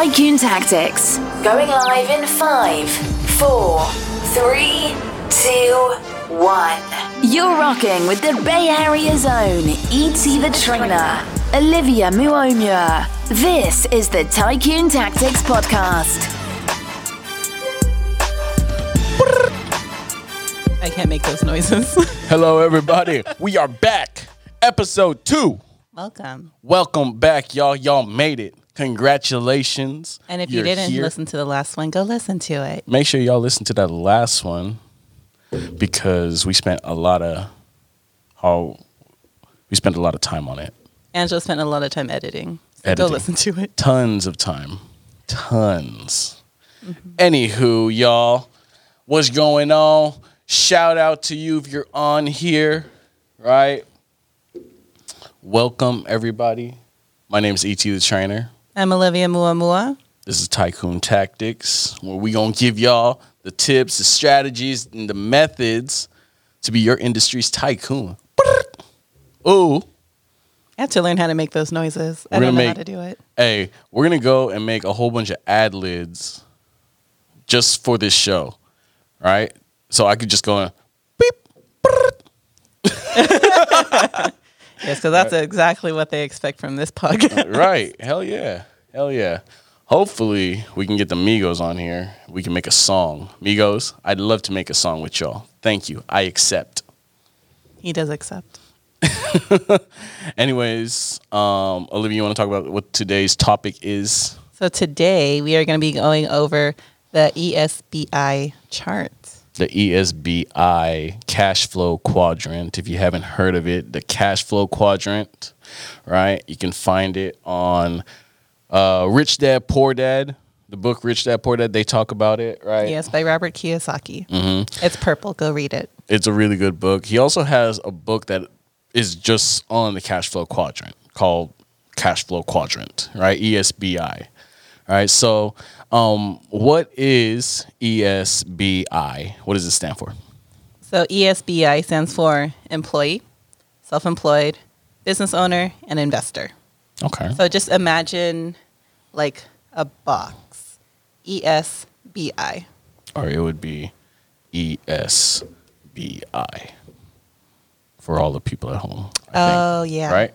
Tycoon Tactics. Going live in five, four, three, two, one. You're rocking with the Bay Area's own E.T. the Trainer, Olivia Muamua. This is the Tycoon Tactics Podcast. I can't make those noises. Hello, everybody. we are back. Episode two. Welcome. Welcome back, y'all. Y'all made it. Congratulations. And if you didn't here. listen to the last one, go listen to it. make sure y'all listen to that last one because we spent a lot of how we spent a lot of time on it. Angela spent a lot of time editing. So Editing. Go listen to it. Tons of time. Tons. Mm-hmm. Anywho, y'all, what's going on? Shout out to you if you're on here, right? Welcome, everybody. My name is E.T. the Trainer. I'm Olivia Muamua. This is Tycoon Tactics, where we gonna give y'all the tips, the strategies, and the methods to be your industry's tycoon. Ooh, I have to learn how to make those noises. I don't know gonna how make- to do it. hey, we're gonna go and make a whole bunch of ad lids just for this show, right? So I could just go and beep. Yes, because that's exactly what they expect from this podcast. right. Hell yeah. Hell yeah. Hopefully, we can get the Migos on here. We can make a song. Migos, I'd love to make a song with y'all. Thank you. I accept. he does accept. Anyways, um, Olivia, you want to talk about what today's topic is? So today we are going to be going over the ESBI chart. The ESBI cash flow quadrant. If you haven't heard of it, the cash flow quadrant, right? You can find it on uh, Rich Dad Poor Dad, the book Rich Dad Poor Dad. They talk about it, right? Yes, by Robert Kiyosaki. Mm-hmm. It's purple. Go read it. It's a really good book. He also has a book that is just on the cash flow quadrant called Cash Flow Quadrant, right? ESBI. All right. So, um, what is ESBI? What does it stand for? So ESBI stands for employee, self-employed, business owner, and investor. Okay. So just imagine like a box. E ESBI. Or it would be E ESBI for all the people at home. I Oh think, yeah. Right?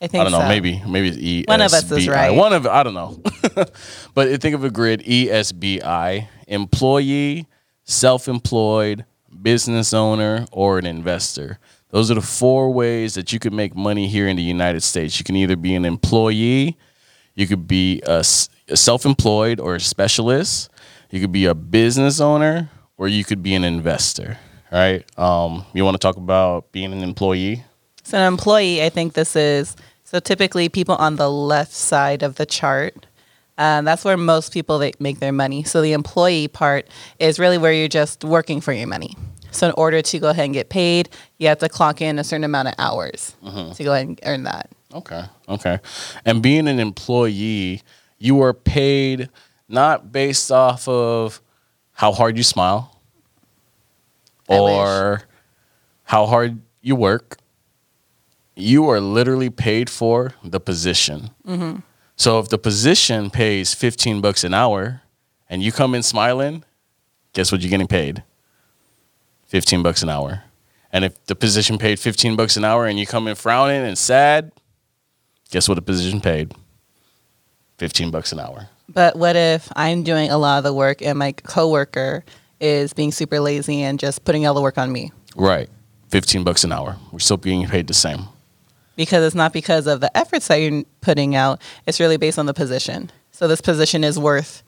I think I don't know. so. Maybe maybe it's E. One of us is right. One of I don't know. but think of a grid: ESBI, employee, self-employed, business owner, or an investor. Those are the four ways that you could make money here in the United States. You can either be an employee, you could be a self-employed or a specialist, you could be a business owner, or you could be an investor. Right? Um, you want to talk about being an employee? So an employee, I think this is so typically people on the left side of the chart. Um, that's where most people make their money. So the employee part is really where you're just working for your money. So in order to go ahead and get paid, you have to clock in a certain amount of hours to go ahead and earn that. Okay. Okay. And being an employee, you are paid not based off of how hard you smile I wish. or how hard you work. You are literally paid for the position. Mm-hmm. So if the position pays 15 bucks an hour and you come in smiling, guess what you're getting paid? 15 bucks an hour. And if the position paid 15 bucks an hour and you come in frowning and sad, guess what the position paid? 15 bucks an hour. But what if I'm doing a lot of the work and my coworker is being super lazy and just putting all the work on me? Right. 15 bucks an hour. We're still being paid the same. Because it's not because of the efforts that you're putting out, it's really based on the position. So this position is worth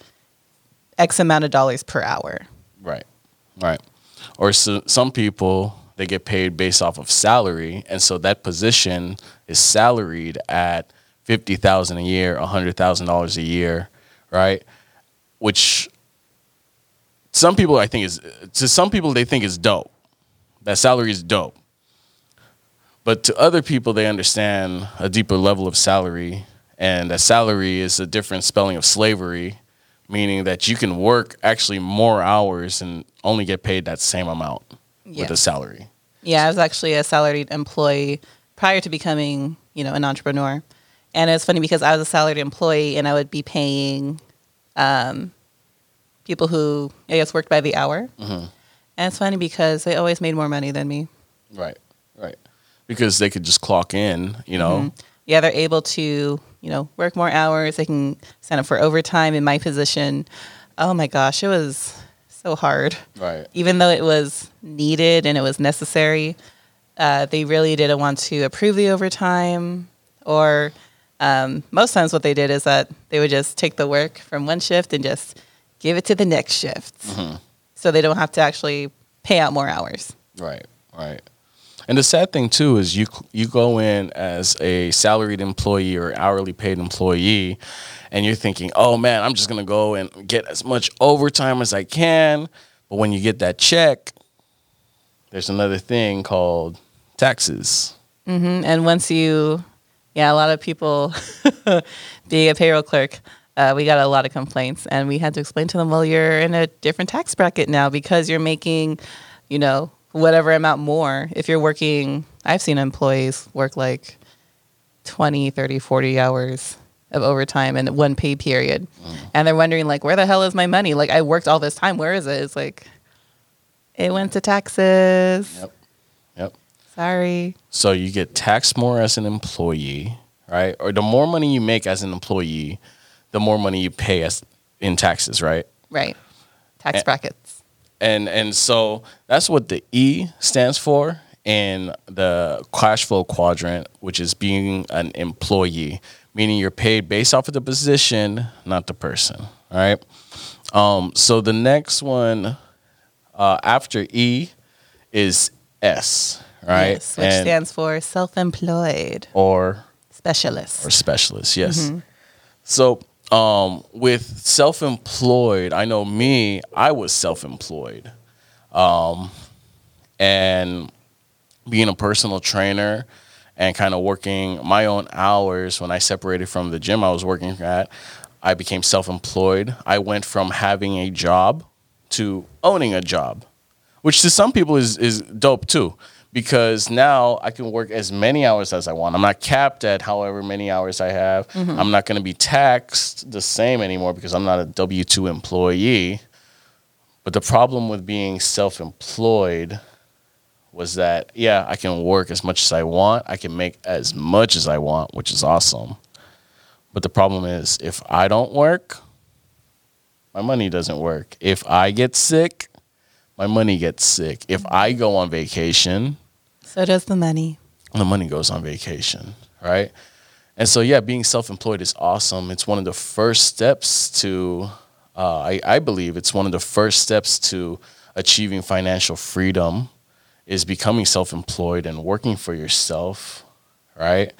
X amount of dollars per hour. Right. Right. Or so, some people they get paid based off of salary and so that position is salaried at 50,000 a year, $100,000 a year, right? Which some people I think is to some people they think is dope. That salary is dope. But to other people they understand a deeper level of salary and that salary is a different spelling of slavery meaning that you can work actually more hours and only get paid that same amount Yeah. with a salary. Yeah, I was actually a salaried employee prior to becoming, you know, an entrepreneur. And it's funny because I was a salaried employee and I would be paying um, people who I guess worked by the hour. Mm-hmm. And it's funny because they always made more money than me. Right, right. Because they could just clock in, you know. Mm-hmm. Yeah, they're able to, you know, work more hours. They can sign up for overtime in my position. Oh my gosh, it was so hard. Right. Even though it was needed and it was necessary, uh, they really didn't want to approve the overtime. Or um, most times, what they did is that they would just take the work from one shift and just give it to the next shift. Mm-hmm. So they don't have to actually pay out more hours. Right, right. And the sad thing too is you you go in as a salaried employee or hourly paid employee, and you're thinking, oh man, I'm just gonna go and get as much overtime as I can. But when you get that check, there's another thing called taxes. hmm And once you, yeah, a lot of people being a payroll clerk, uh, we got a lot of complaints, and we had to explain to them, well, you're in a different tax bracket now because you're making, you know, whatever amount more. If you're working, I've seen employees work like 20, 30, 40 hours of overtime in one pay period. And they're wondering, like, where the hell is my money? Like, I worked all this time. Where is it? It's like, it went to taxes. Yep. Yep. Sorry. So you get taxed more as an employee, right? Or the more money you make as an employee, the more money you pay as in taxes, right? Right. Tax Eh. brackets. And and so that's what the E stands for in the cash flow quadrant, which is being an employee, meaning you're paid based off of the position, not the person. All right. Um, so the next one uh, after E is S, right? Yes, which And- stands for self-employed or specialist. or specialist. Yes. So um, with self-employed, I know me. I was self-employed, um, and being a personal trainer and kind of working my own hours when I separated from the gym I was working at. I became self-employed. I went from having a job to owning a job, which to some people is is dope too, because now I can work as many hours as I want. I'm not capped at however many hours I have. Mm-hmm. I'm not going to be taxed the same anymore because I'm not a W two employee. But the problem with being self-employed was that yeah, I can work as much as I want. I can make as much as I want, which is awesome. But the problem is if I don't work, my money doesn't work. If I get sick, my money gets sick. If I go on vacation, So does the money. the money goes on vacation, right? And so, yeah, being self-employed is awesome. It's one of the first steps to, uh, I, I believe, it's one of the first steps to achieving financial freedom, is becoming self-employed and working for yourself, right?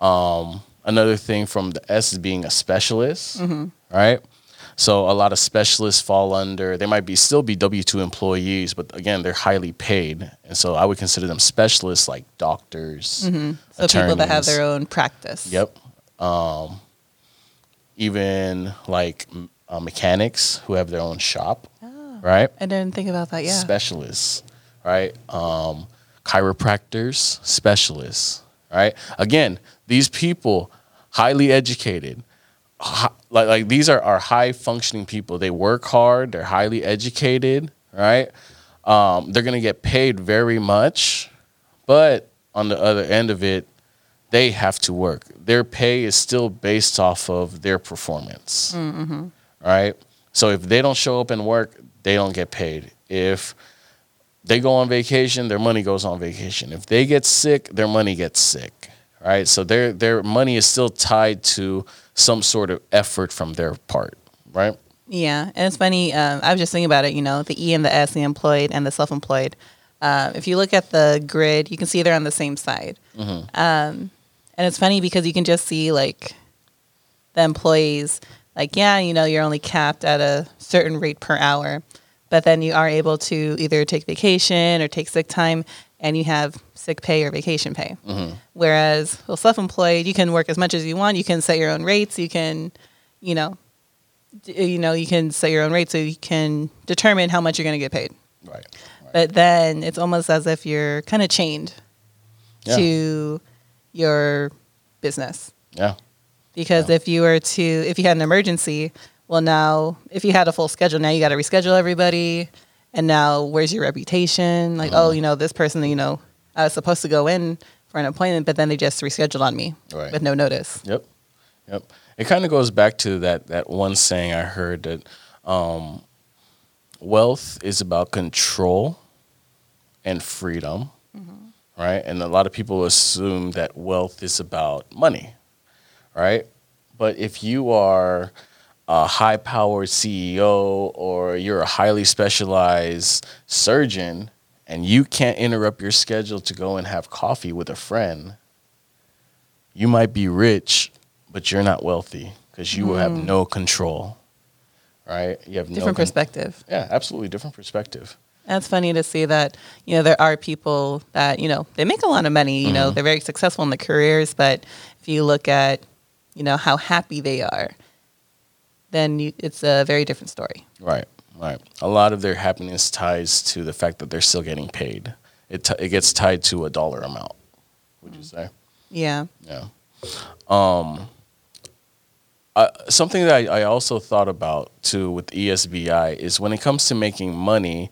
Um, another thing from the S is being a specialist, right? So a lot of specialists fall under. They might be still be W two employees, but again, they're highly paid, and so I would consider them specialists like doctors, So people that have their own practice. Yep. Um, even like uh, mechanics who have their own shop, right? I didn't think about that. Yeah. Specialists, right? Um, chiropractors, specialists, right? Again, these people, highly educated, like like these are are high functioning people. They work hard. They're highly educated, right? Um, they're gonna get paid very much, but on the other end of it, they have to work. Their pay is still based off of their performance, right? So if they don't show up and work, they don't get paid. If they go on vacation, their money goes on vacation. If they get sick, their money gets sick, right? So their their money is still tied to some sort of effort from their part, right? Yeah, and it's funny. Um, I was just thinking about it. You know, the E and the S, the employed and the self-employed. Um, if you look at the grid, you can see they're on the same side. Um, and it's funny because you can just see like the employees, like yeah, you know, you're only capped at a certain rate per hour, but then you are able to either take vacation or take sick time, and you have sick pay or vacation pay. Mm-hmm. Whereas, well, self-employed, you can work as much as you want. You can set your own rates. You can, you know, you know, you can set your own rate so you can determine how much you're going to get paid. Right. But then it's almost as if you're kind of chained Yeah. to your business. Yeah. Because Yeah. if you were to, if you had an emergency, well, now if you had a full schedule, now you got to reschedule everybody. And now where's your reputation? Like, oh, you know, this person, you know, I was supposed to go in for an appointment, but then they just rescheduled on me Right. with no notice. Yep. Yep. It kind of goes back to that that one saying I heard that um, wealth is about control and freedom, right? And a lot of people assume that wealth is about money, right? But if you are a high powered CEO or you're a highly specialized surgeon and you can't interrupt your schedule to go and have coffee with a friend, you might be rich, but you're not wealthy because you will have mm. no control, right? You have no Different con- perspective. Yeah, absolutely different perspective. That's funny to see that, you know, there are people that, you know, they make a lot of money, you know, mm-hmm. they're very successful in their careers, but if you look at, you know, how happy they are, then you, it's a very different story. Right, right. A lot of their happiness ties to the fact that they're still getting paid. It t- it gets tied to a dollar amount. Would you say? Yeah. Yeah. Um. Uh, something that I, I also thought about too with ESBI is when it comes to making money.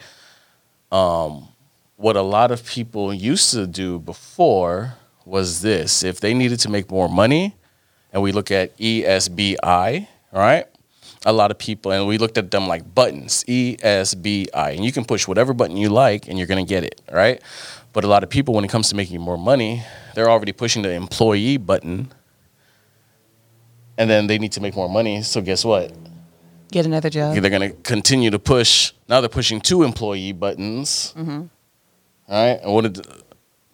Um, what a lot of people used to do before was this: if they needed to make more money, and we look at ESBI, right? A lot of people, and we looked at them like buttons, E ESBI, and you can push whatever button you like, and you're gonna get it, right? But a lot of people, when it comes to making more money, they're already pushing the employee button, and then they need to make more money. So guess what? Get another job. They're gonna continue to push. Now they're pushing two employee buttons. All right, and what? Did,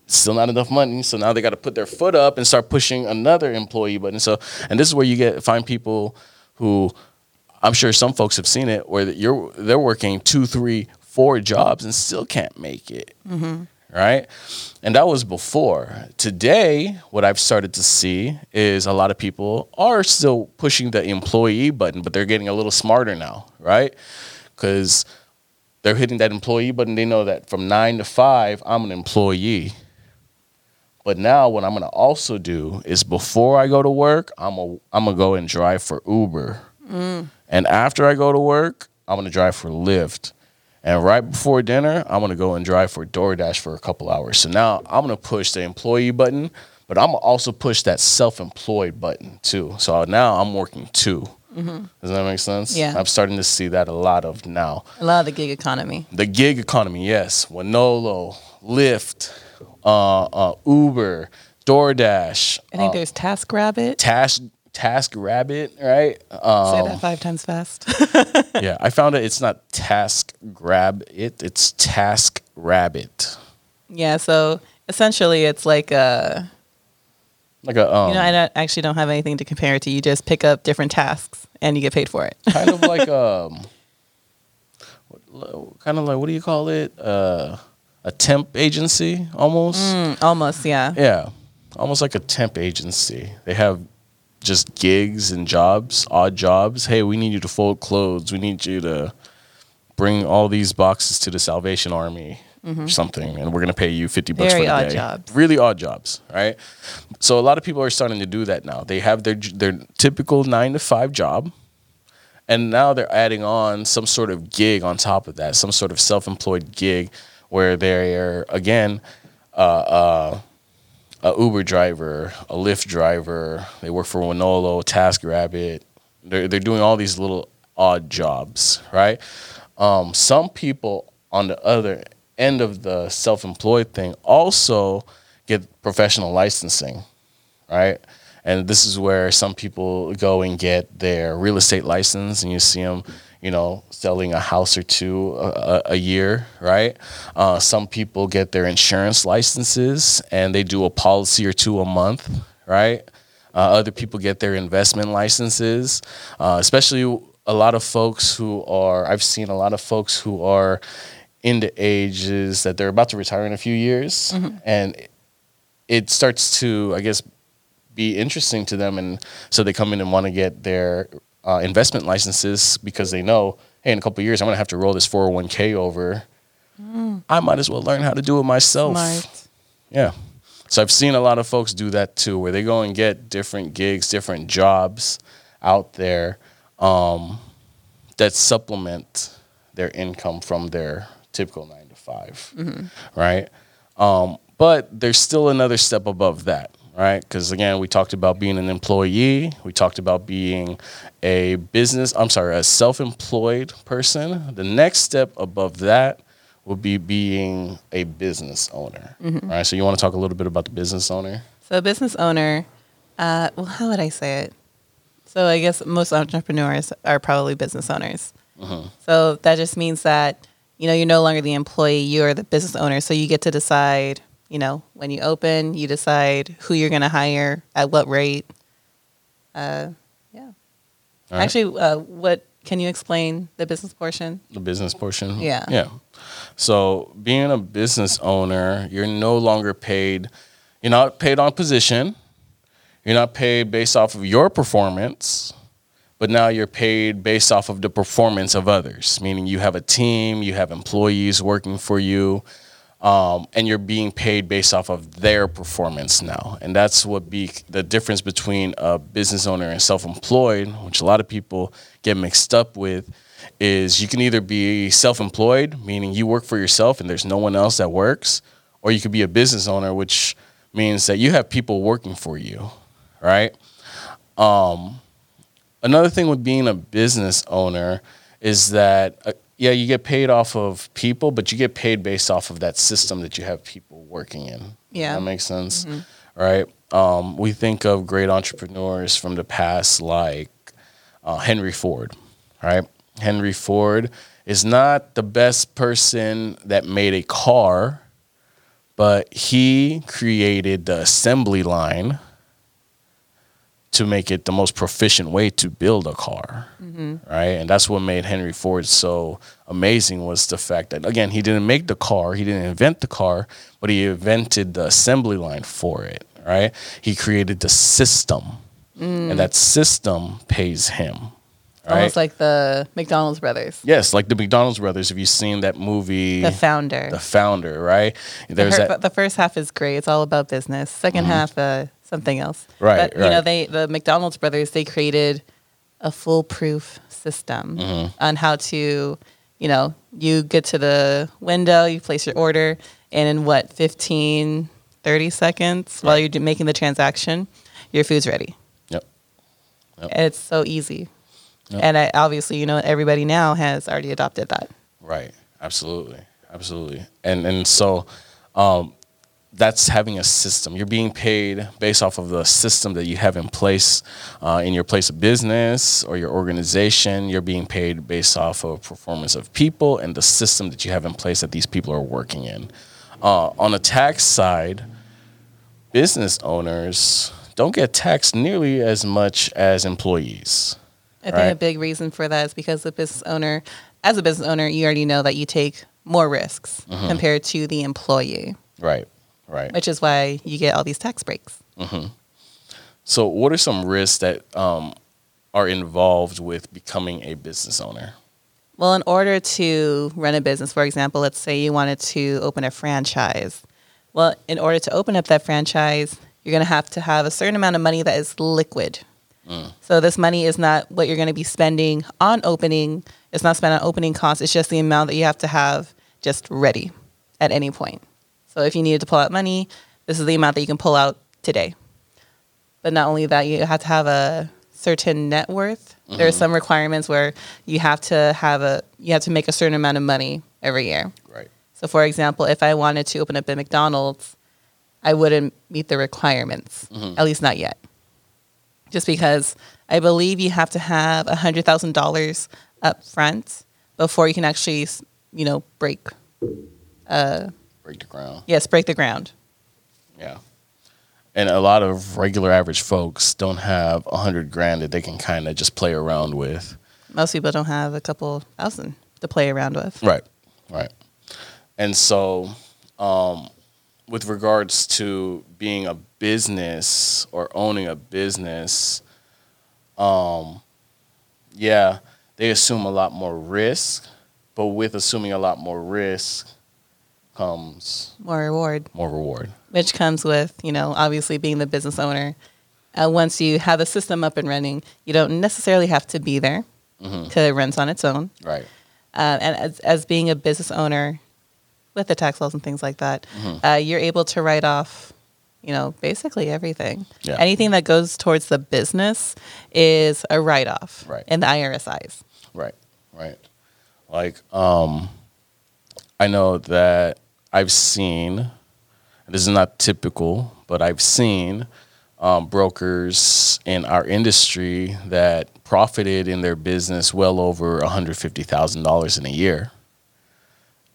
still not enough money, so now they got to put their foot up and start pushing another employee button. So, and this is where you get find people who, I'm sure some folks have seen it, where you're they're working two, three, four jobs and still can't make it. Mm-hmm. Right, and that was before. Today, what I've started to see is a lot of people are still pushing the employee button, but they're getting a little smarter now, right? Because they're hitting that employee button. They know that from nine to five, I'm an employee. But now, what I'm gonna also do is before I go to work, I'm a, I'm gonna go and drive for Uber, mm. And after I go to work, I'm gonna drive for Lyft, and right before dinner, I'm gonna go and drive for DoorDash for a couple hours. So now I'm gonna push the employee button, but I'm gonna also push that self-employed button too. So now I'm working 2 Does that make sense? Yeah. I'm starting to see that a lot of now. A lot of the gig economy. The gig economy, yes. Wonolo, Lyft, uh, uh, Uber, DoorDash, I think there's TaskRabbit. Task Task Rabbit, right? Um, Say that five times fast. yeah, I found it. It's not Task Grab it. It's Task Rabbit. yeah. So essentially, it's like a. Like a um, You know, I don't, actually don't have anything to compare it to. You just pick up different tasks and you get paid for it. kind of like um, what- kind of like what do you call it? Uh, a temp agency almost. Mm, almost, yeah. Yeah, almost like a temp agency. They have just gigs and jobs, odd jobs. Hey, we need you to fold clothes. We need you to bring all these boxes to the Salvation Army or something, and we're gonna pay you fifty bucks Mm-hmm. Very for the odd day. jobs. Really odd jobs, right? So a lot of people are starting to do that now. They have their their typical nine to five job. And now they're adding on some sort of gig on top of that, some sort of self-employed gig where they're again uh, a Uber driver, a Lyft driver. They work for Wonolo, TaskRabbit. They're they're doing all these little odd jobs, right? Um, some people on the other end of the self-employed thing also get professional licensing, right? And this is where some people go and get their real estate license, and you see them, you know, selling a house or two a, a, year, right? Uh, some people get their insurance licenses, and they do a policy or two a month, right? Uh, other people get their investment licenses, uh, especially a lot of folks who are. I've seen a lot of folks who are in the ages that they're about to retire in a few years, and it starts to, I guess, be interesting to them, and so they come in and want to get their uh, investment licenses because they know, hey, in a couple of years I'm gonna have to roll this 401k over. I might as well learn how to do it myself. Smart. Yeah. So I've seen a lot of folks do that too, where they go and get different gigs, different jobs out there um, that supplement their income from their typical nine to 5 mm-hmm. right? Um, but there's still another step above that, right? Because again, we talked about being an employee, we talked about being a business, I'm sorry, a self employed person. The next step above that will be being a business owner, mm-hmm. right? So, you want to talk a little bit about the business owner? So, a business owner, uh, well, how would I say it? So, I guess most entrepreneurs are probably business owners. Mm-hmm. So, that just means that you know you're no longer the employee; you are the business owner. So, you get to decide you know, when you open, you decide who you're going to hire at what rate. Uh, yeah. Right. Actually, uh, what can you explain the business portion? The business portion? Yeah. Yeah. So, being a business owner, you're no longer paid, you're not paid on position, you're not paid based off of your performance, but now you're paid based off of the performance of others, meaning you have a team, you have employees working for you um, and you're being paid based off of their performance now. And that's what be the difference between a business owner and self-employed, which a lot of people get mixed up with, is you can either be self-employed, meaning you work for yourself and there's no one else that works, or you could be a business owner, which means that you have people working for you, right? Um, another thing with being a business owner is that uh, yeah, you get paid off of people, but you get paid based off of that system that you have people working in. Yeah. That makes sense. Mm-hmm. Right. Um, we think of great entrepreneurs from the past like uh, Henry Ford, right? Henry Ford is not the best person that made a car, but he created the assembly line to make it the most proficient way to build a car mm-hmm. right and that's what made henry ford so amazing was the fact that again he didn't make the car he didn't invent the car but he invented the assembly line for it right he created the system mm. and that system pays him Right? Almost like the McDonald's brothers. Yes, like the McDonald's brothers. If you've seen that movie, The Founder. The Founder, right? There's the, that. The first half is great. It's all about business. 2nd mm-hmm. half, uh, something else. Right. But right. you know, they the McDonald's brothers they created a foolproof system mm-hmm. on how to, you know, you get to the window, you place your order, and in what 15, 30 seconds right. while you're making the transaction, your food's ready. Yep. yep. It's so easy. Yep. And I, obviously, you know, everybody now has already adopted that. Right. Absolutely. Absolutely. And and so um, that's having a system. You're being paid based off of the system that you have in place uh, in your place of business or your organization. You're being paid based off of performance of people and the system that you have in place that these people are working in. Uh, on the tax side, business owners don't get taxed nearly as much as employees. I think a big reason for that is because the business owner, as a business owner, you already know that you take more risks mm-hmm. compared to the employee. Right. Right. Which is why you get all these tax breaks. Mm-hmm. So, what are some risks that um, are involved with becoming a business owner? Well, in order to run a business, for example, let's say you wanted to open a franchise. Well, in order to open up that franchise, you're going to have to have a certain amount of money that is liquid. Mm. So this money is not what you're going to be spending on opening. It's not spent on opening costs. It's just the amount that you have to have just ready at any point. So if you needed to pull out money, this is the amount that you can pull out today. But not only that, you have to have a certain net worth. Mm-hmm. There are mm-hmm. some requirements where you have to have a you have to make a certain amount of money every year. Right. So for example, if I wanted to open up a McDonald's, I wouldn't meet the requirements. Mm-hmm. At least not yet. Just because I believe you have to have a hundred thousand dollars up front before you can actually, you know, break uh, break the ground. Yes, break the ground. Yeah. And a lot of regular average folks don't have a hundred grand that they can kind of just play around with. Most people don't have a couple thousand to play around with. Right, right. And so, um, with regards to being a business or owning a business, um, yeah, they assume a lot more risk. But with assuming a lot more risk, comes more reward. More reward. Which comes with, you know, obviously being the business owner. Uh, once you have the system up and running, you don't necessarily have to be there because mm-hmm. it runs on its own. Right. Uh, and as, as being a business owner with the tax laws and things like that, mm-hmm. uh, you're able to write off, you know, basically everything. Yeah. Anything that goes towards the business is a write off right. in the IRS eyes. Right, right. Like, um, I know that I've seen, this is not typical, but I've seen um, brokers in our industry that profited in their business well over $150,000 in a year.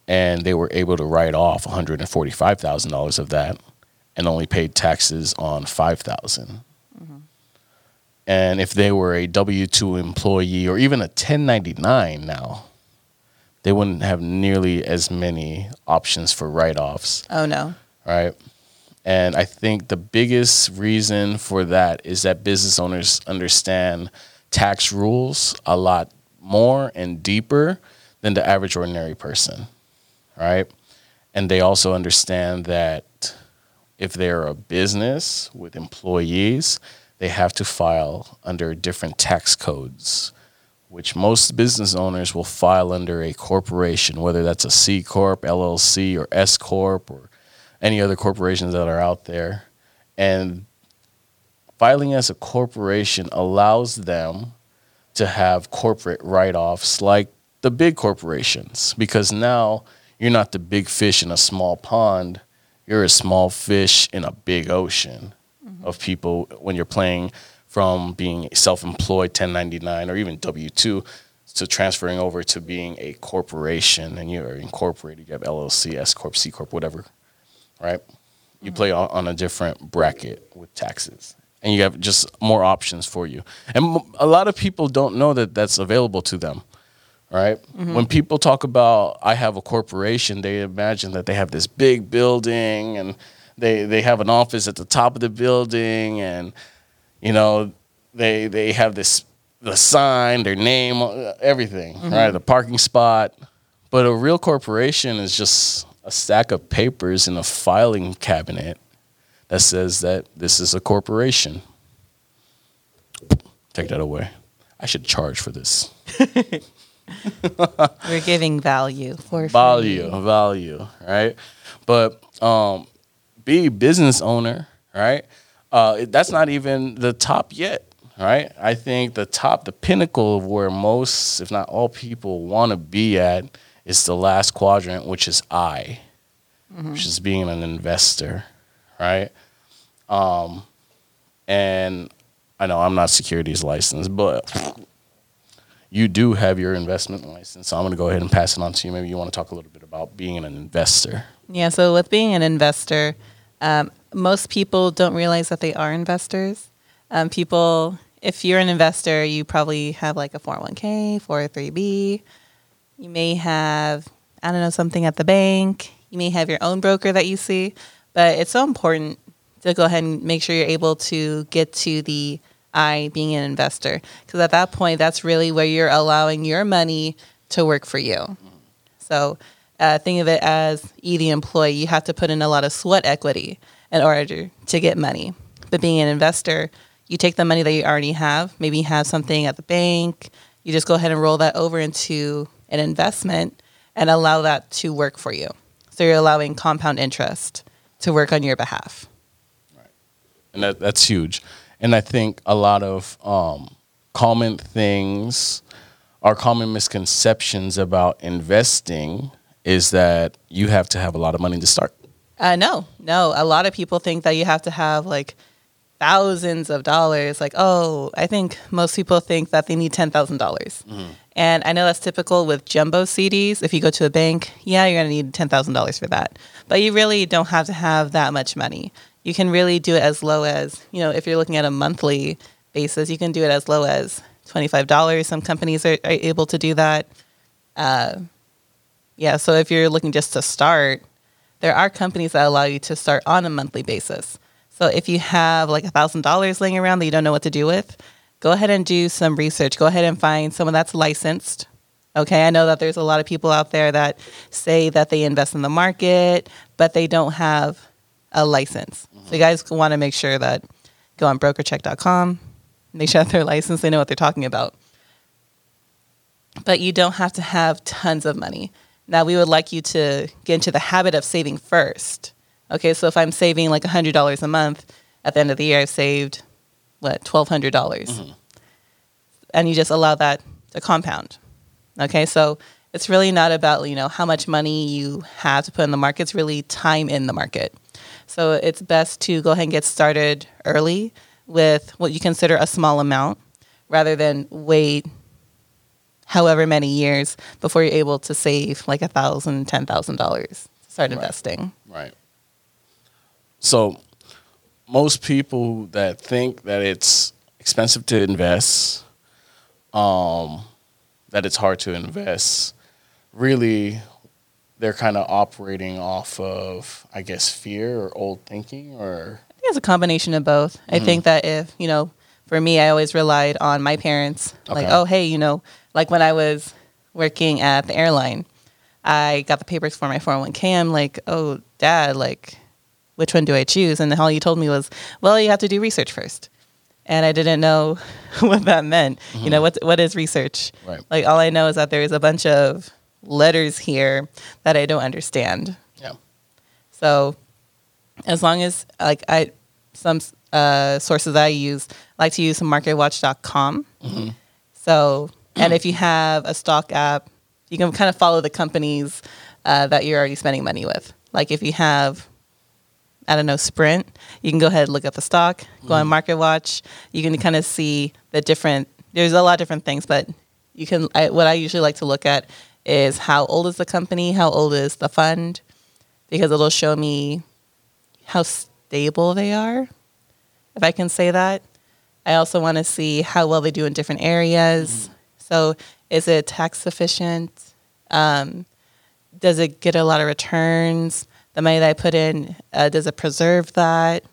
And they were able to write off $145,000 of that and only paid taxes on 5000 mm-hmm. And if they were a W 2 employee or even a 1099 now, they wouldn't have nearly as many options for write offs. Oh, no. Right. And I think the biggest reason for that is that business owners understand tax rules a lot more and deeper than the average ordinary person. Right. And they also understand that if they're a business with employees, they have to file under different tax codes which most business owners will file under a corporation, whether that's a C Corp, LLC, or S Corp, or any other corporations that are out there. And filing as a corporation allows them to have corporate write offs like the big corporations, because now you're not the big fish in a small pond, you're a small fish in a big ocean mm-hmm. of people when you're playing from being self-employed 1099 or even w2 to transferring over to being a corporation and you're incorporated you have llc s corp c corp whatever right you mm-hmm. play on a different bracket with taxes and you have just more options for you and a lot of people don't know that that's available to them right mm-hmm. when people talk about i have a corporation they imagine that they have this big building and they, they have an office at the top of the building and you know, they they have this the sign, their name, everything, mm-hmm. right? The parking spot. But a real corporation is just a stack of papers in a filing cabinet that says that this is a corporation. Take that away. I should charge for this. We're giving value for value, free. value, right? But um, be business owner, right? Uh, that's not even the top yet, right? I think the top, the pinnacle of where most, if not all people want to be at is the last quadrant, which is I, mm-hmm. which is being an investor, right? Um, and I know I'm not securities licensed, but you do have your investment license. So I'm going to go ahead and pass it on to you. Maybe you want to talk a little bit about being an investor. Yeah. So with being an investor, um, most people don't realize that they are investors. Um, people, if you're an investor, you probably have like a 401k, 403b. You may have, I don't know, something at the bank. You may have your own broker that you see. But it's so important to go ahead and make sure you're able to get to the I being an investor. Because at that point, that's really where you're allowing your money to work for you. So uh, think of it as E, the employee, you have to put in a lot of sweat equity in order to get money. But being an investor, you take the money that you already have, maybe you have something at the bank, you just go ahead and roll that over into an investment and allow that to work for you. So you're allowing compound interest to work on your behalf. Right. And that, that's huge. And I think a lot of um, common things or common misconceptions about investing is that you have to have a lot of money to start. Uh, no, no. A lot of people think that you have to have like thousands of dollars. Like, oh, I think most people think that they need ten thousand dollars. Mm-hmm. And I know that's typical with jumbo CDs. If you go to a bank, yeah, you're gonna need ten thousand dollars for that. But you really don't have to have that much money. You can really do it as low as you know. If you're looking at a monthly basis, you can do it as low as twenty five dollars. Some companies are, are, able to do that. Uh, yeah, so if you're looking just to start, there are companies that allow you to start on a monthly basis. So if you have like a thousand dollars laying around that you don't know what to do with, go ahead and do some research. Go ahead and find someone that's licensed Okay, I know that there's a lot of people out there that say that they invest in the market, but they don't have a license. Mm-hmm. So you guys want to make sure that go on brokercheck.com, make sure that they're licensed, they know what they're talking about. But you don't have to have tons of money. Now, we would like you to get into the habit of saving first. Okay, so if I'm saving like $100 a month, at the end of the year, I've saved, what, 1,200. dollars mm hmm And you just allow that to compound. Okay, so it's really not about, you know, how much money you have to put in the market. It's really time in the market. So it's best to go ahead and get started early with what you consider a small amount rather than wait however many years before you're able to save like a thousand, ten thousand dollars to start right. investing. Right. So most people that think that it's expensive to invest, um, that it's hard to invest, really they're kind of operating off of, I guess, fear or old thinking or I think it's a combination of both. Mm-hmm. I think that if, you know, for me, I always relied on my parents. Okay. Like, oh, hey, you know, like when I was working at the airline, I got the papers for my 401k. I'm like, oh, dad, like, which one do I choose? And then all he told me was, well, you have to do research first. And I didn't know what that meant. Mm-hmm. You know, what what is research? Right. Like all I know is that there's a bunch of letters here that I don't understand. Yeah. So as long as like I some uh, sources I use I like to use marketwatch.com. Mm-hmm. So and if you have a stock app, you can kind of follow the companies uh, that you're already spending money with. Like if you have I don't know, Sprint, you can go ahead and look at the stock, go mm. on MarketWatch. You can kind of see the different, there's a lot of different things, but you can, I, what I usually like to look at is how old is the company, how old is the fund, because it'll show me how stable they are, if I can say that. I also want to see how well they do in different areas. Mm. So, is it tax efficient? Um, does it get a lot of returns? the money that I put in, uh, does it preserve that?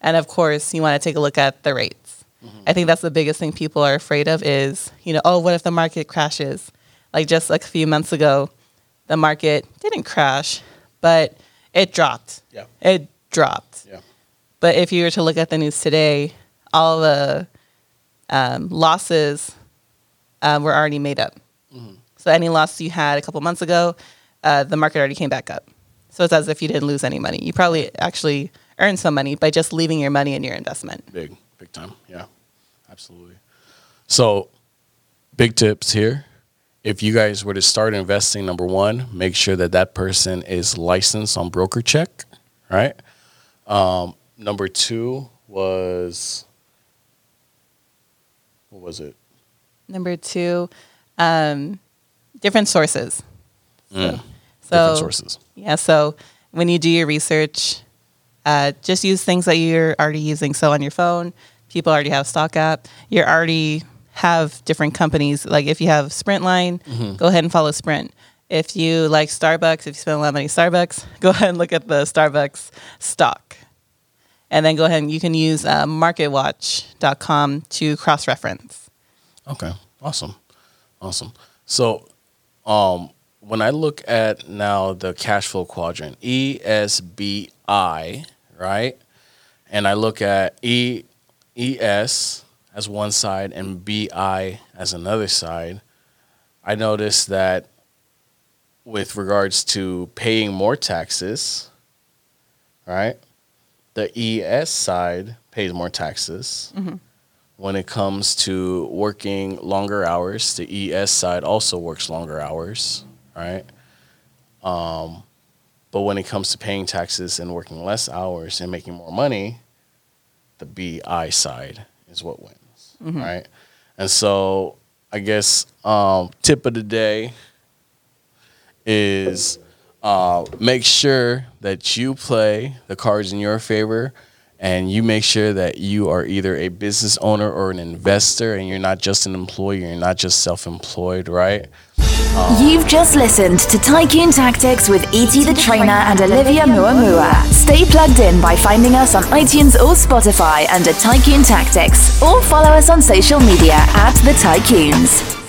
And of course, you want to take a look at the rates. Mm-hmm. I think that's the biggest thing people are afraid of is, you know, oh, what if the market crashes? Like just like a few months ago, the market didn't crash, but it dropped. Yeah. It dropped. But if you were to look at the news today, all the um, losses um, were already made up. Mm-hmm. So any loss you had a couple months ago, uh, the market already came back up. So it's as if you didn't lose any money. You probably actually earned some money by just leaving your money in your investment. Big, big time. Yeah, absolutely. So, big tips here. If you guys were to start investing, number one, make sure that that person is licensed on broker check, right? Um, number two was, what was it? Number two, um, different sources. Mm. So, so, different sources. Yeah. So when you do your research, uh, just use things that you're already using. So on your phone, people already have stock app. You're already have different companies. Like if you have Sprintline, mm-hmm. go ahead and follow Sprint. If you like Starbucks, if you spend a lot of money Starbucks, go ahead and look at the Starbucks stock. And then go ahead and you can use uh, marketwatch.com to cross reference. Okay. Awesome. Awesome. So, um, when I look at now the cash flow quadrant, ESBI, right? And I look at E ES as one side and BI as another side, I notice that with regards to paying more taxes, right? The ES side pays more taxes. Mm-hmm. When it comes to working longer hours, the ES side also works longer hours right? Um, but when it comes to paying taxes and working less hours and making more money, the BI side is what wins, mm-hmm. right? And so I guess um, tip of the day is uh, make sure that you play the cards in your favor and you make sure that you are either a business owner or an investor and you're not just an employee, you're not just self employed, right? You've just listened to Tycoon Tactics with E.T. the Trainer and Olivia Muamua. Stay plugged in by finding us on iTunes or Spotify under Tycoon Tactics or follow us on social media at The Tycoons.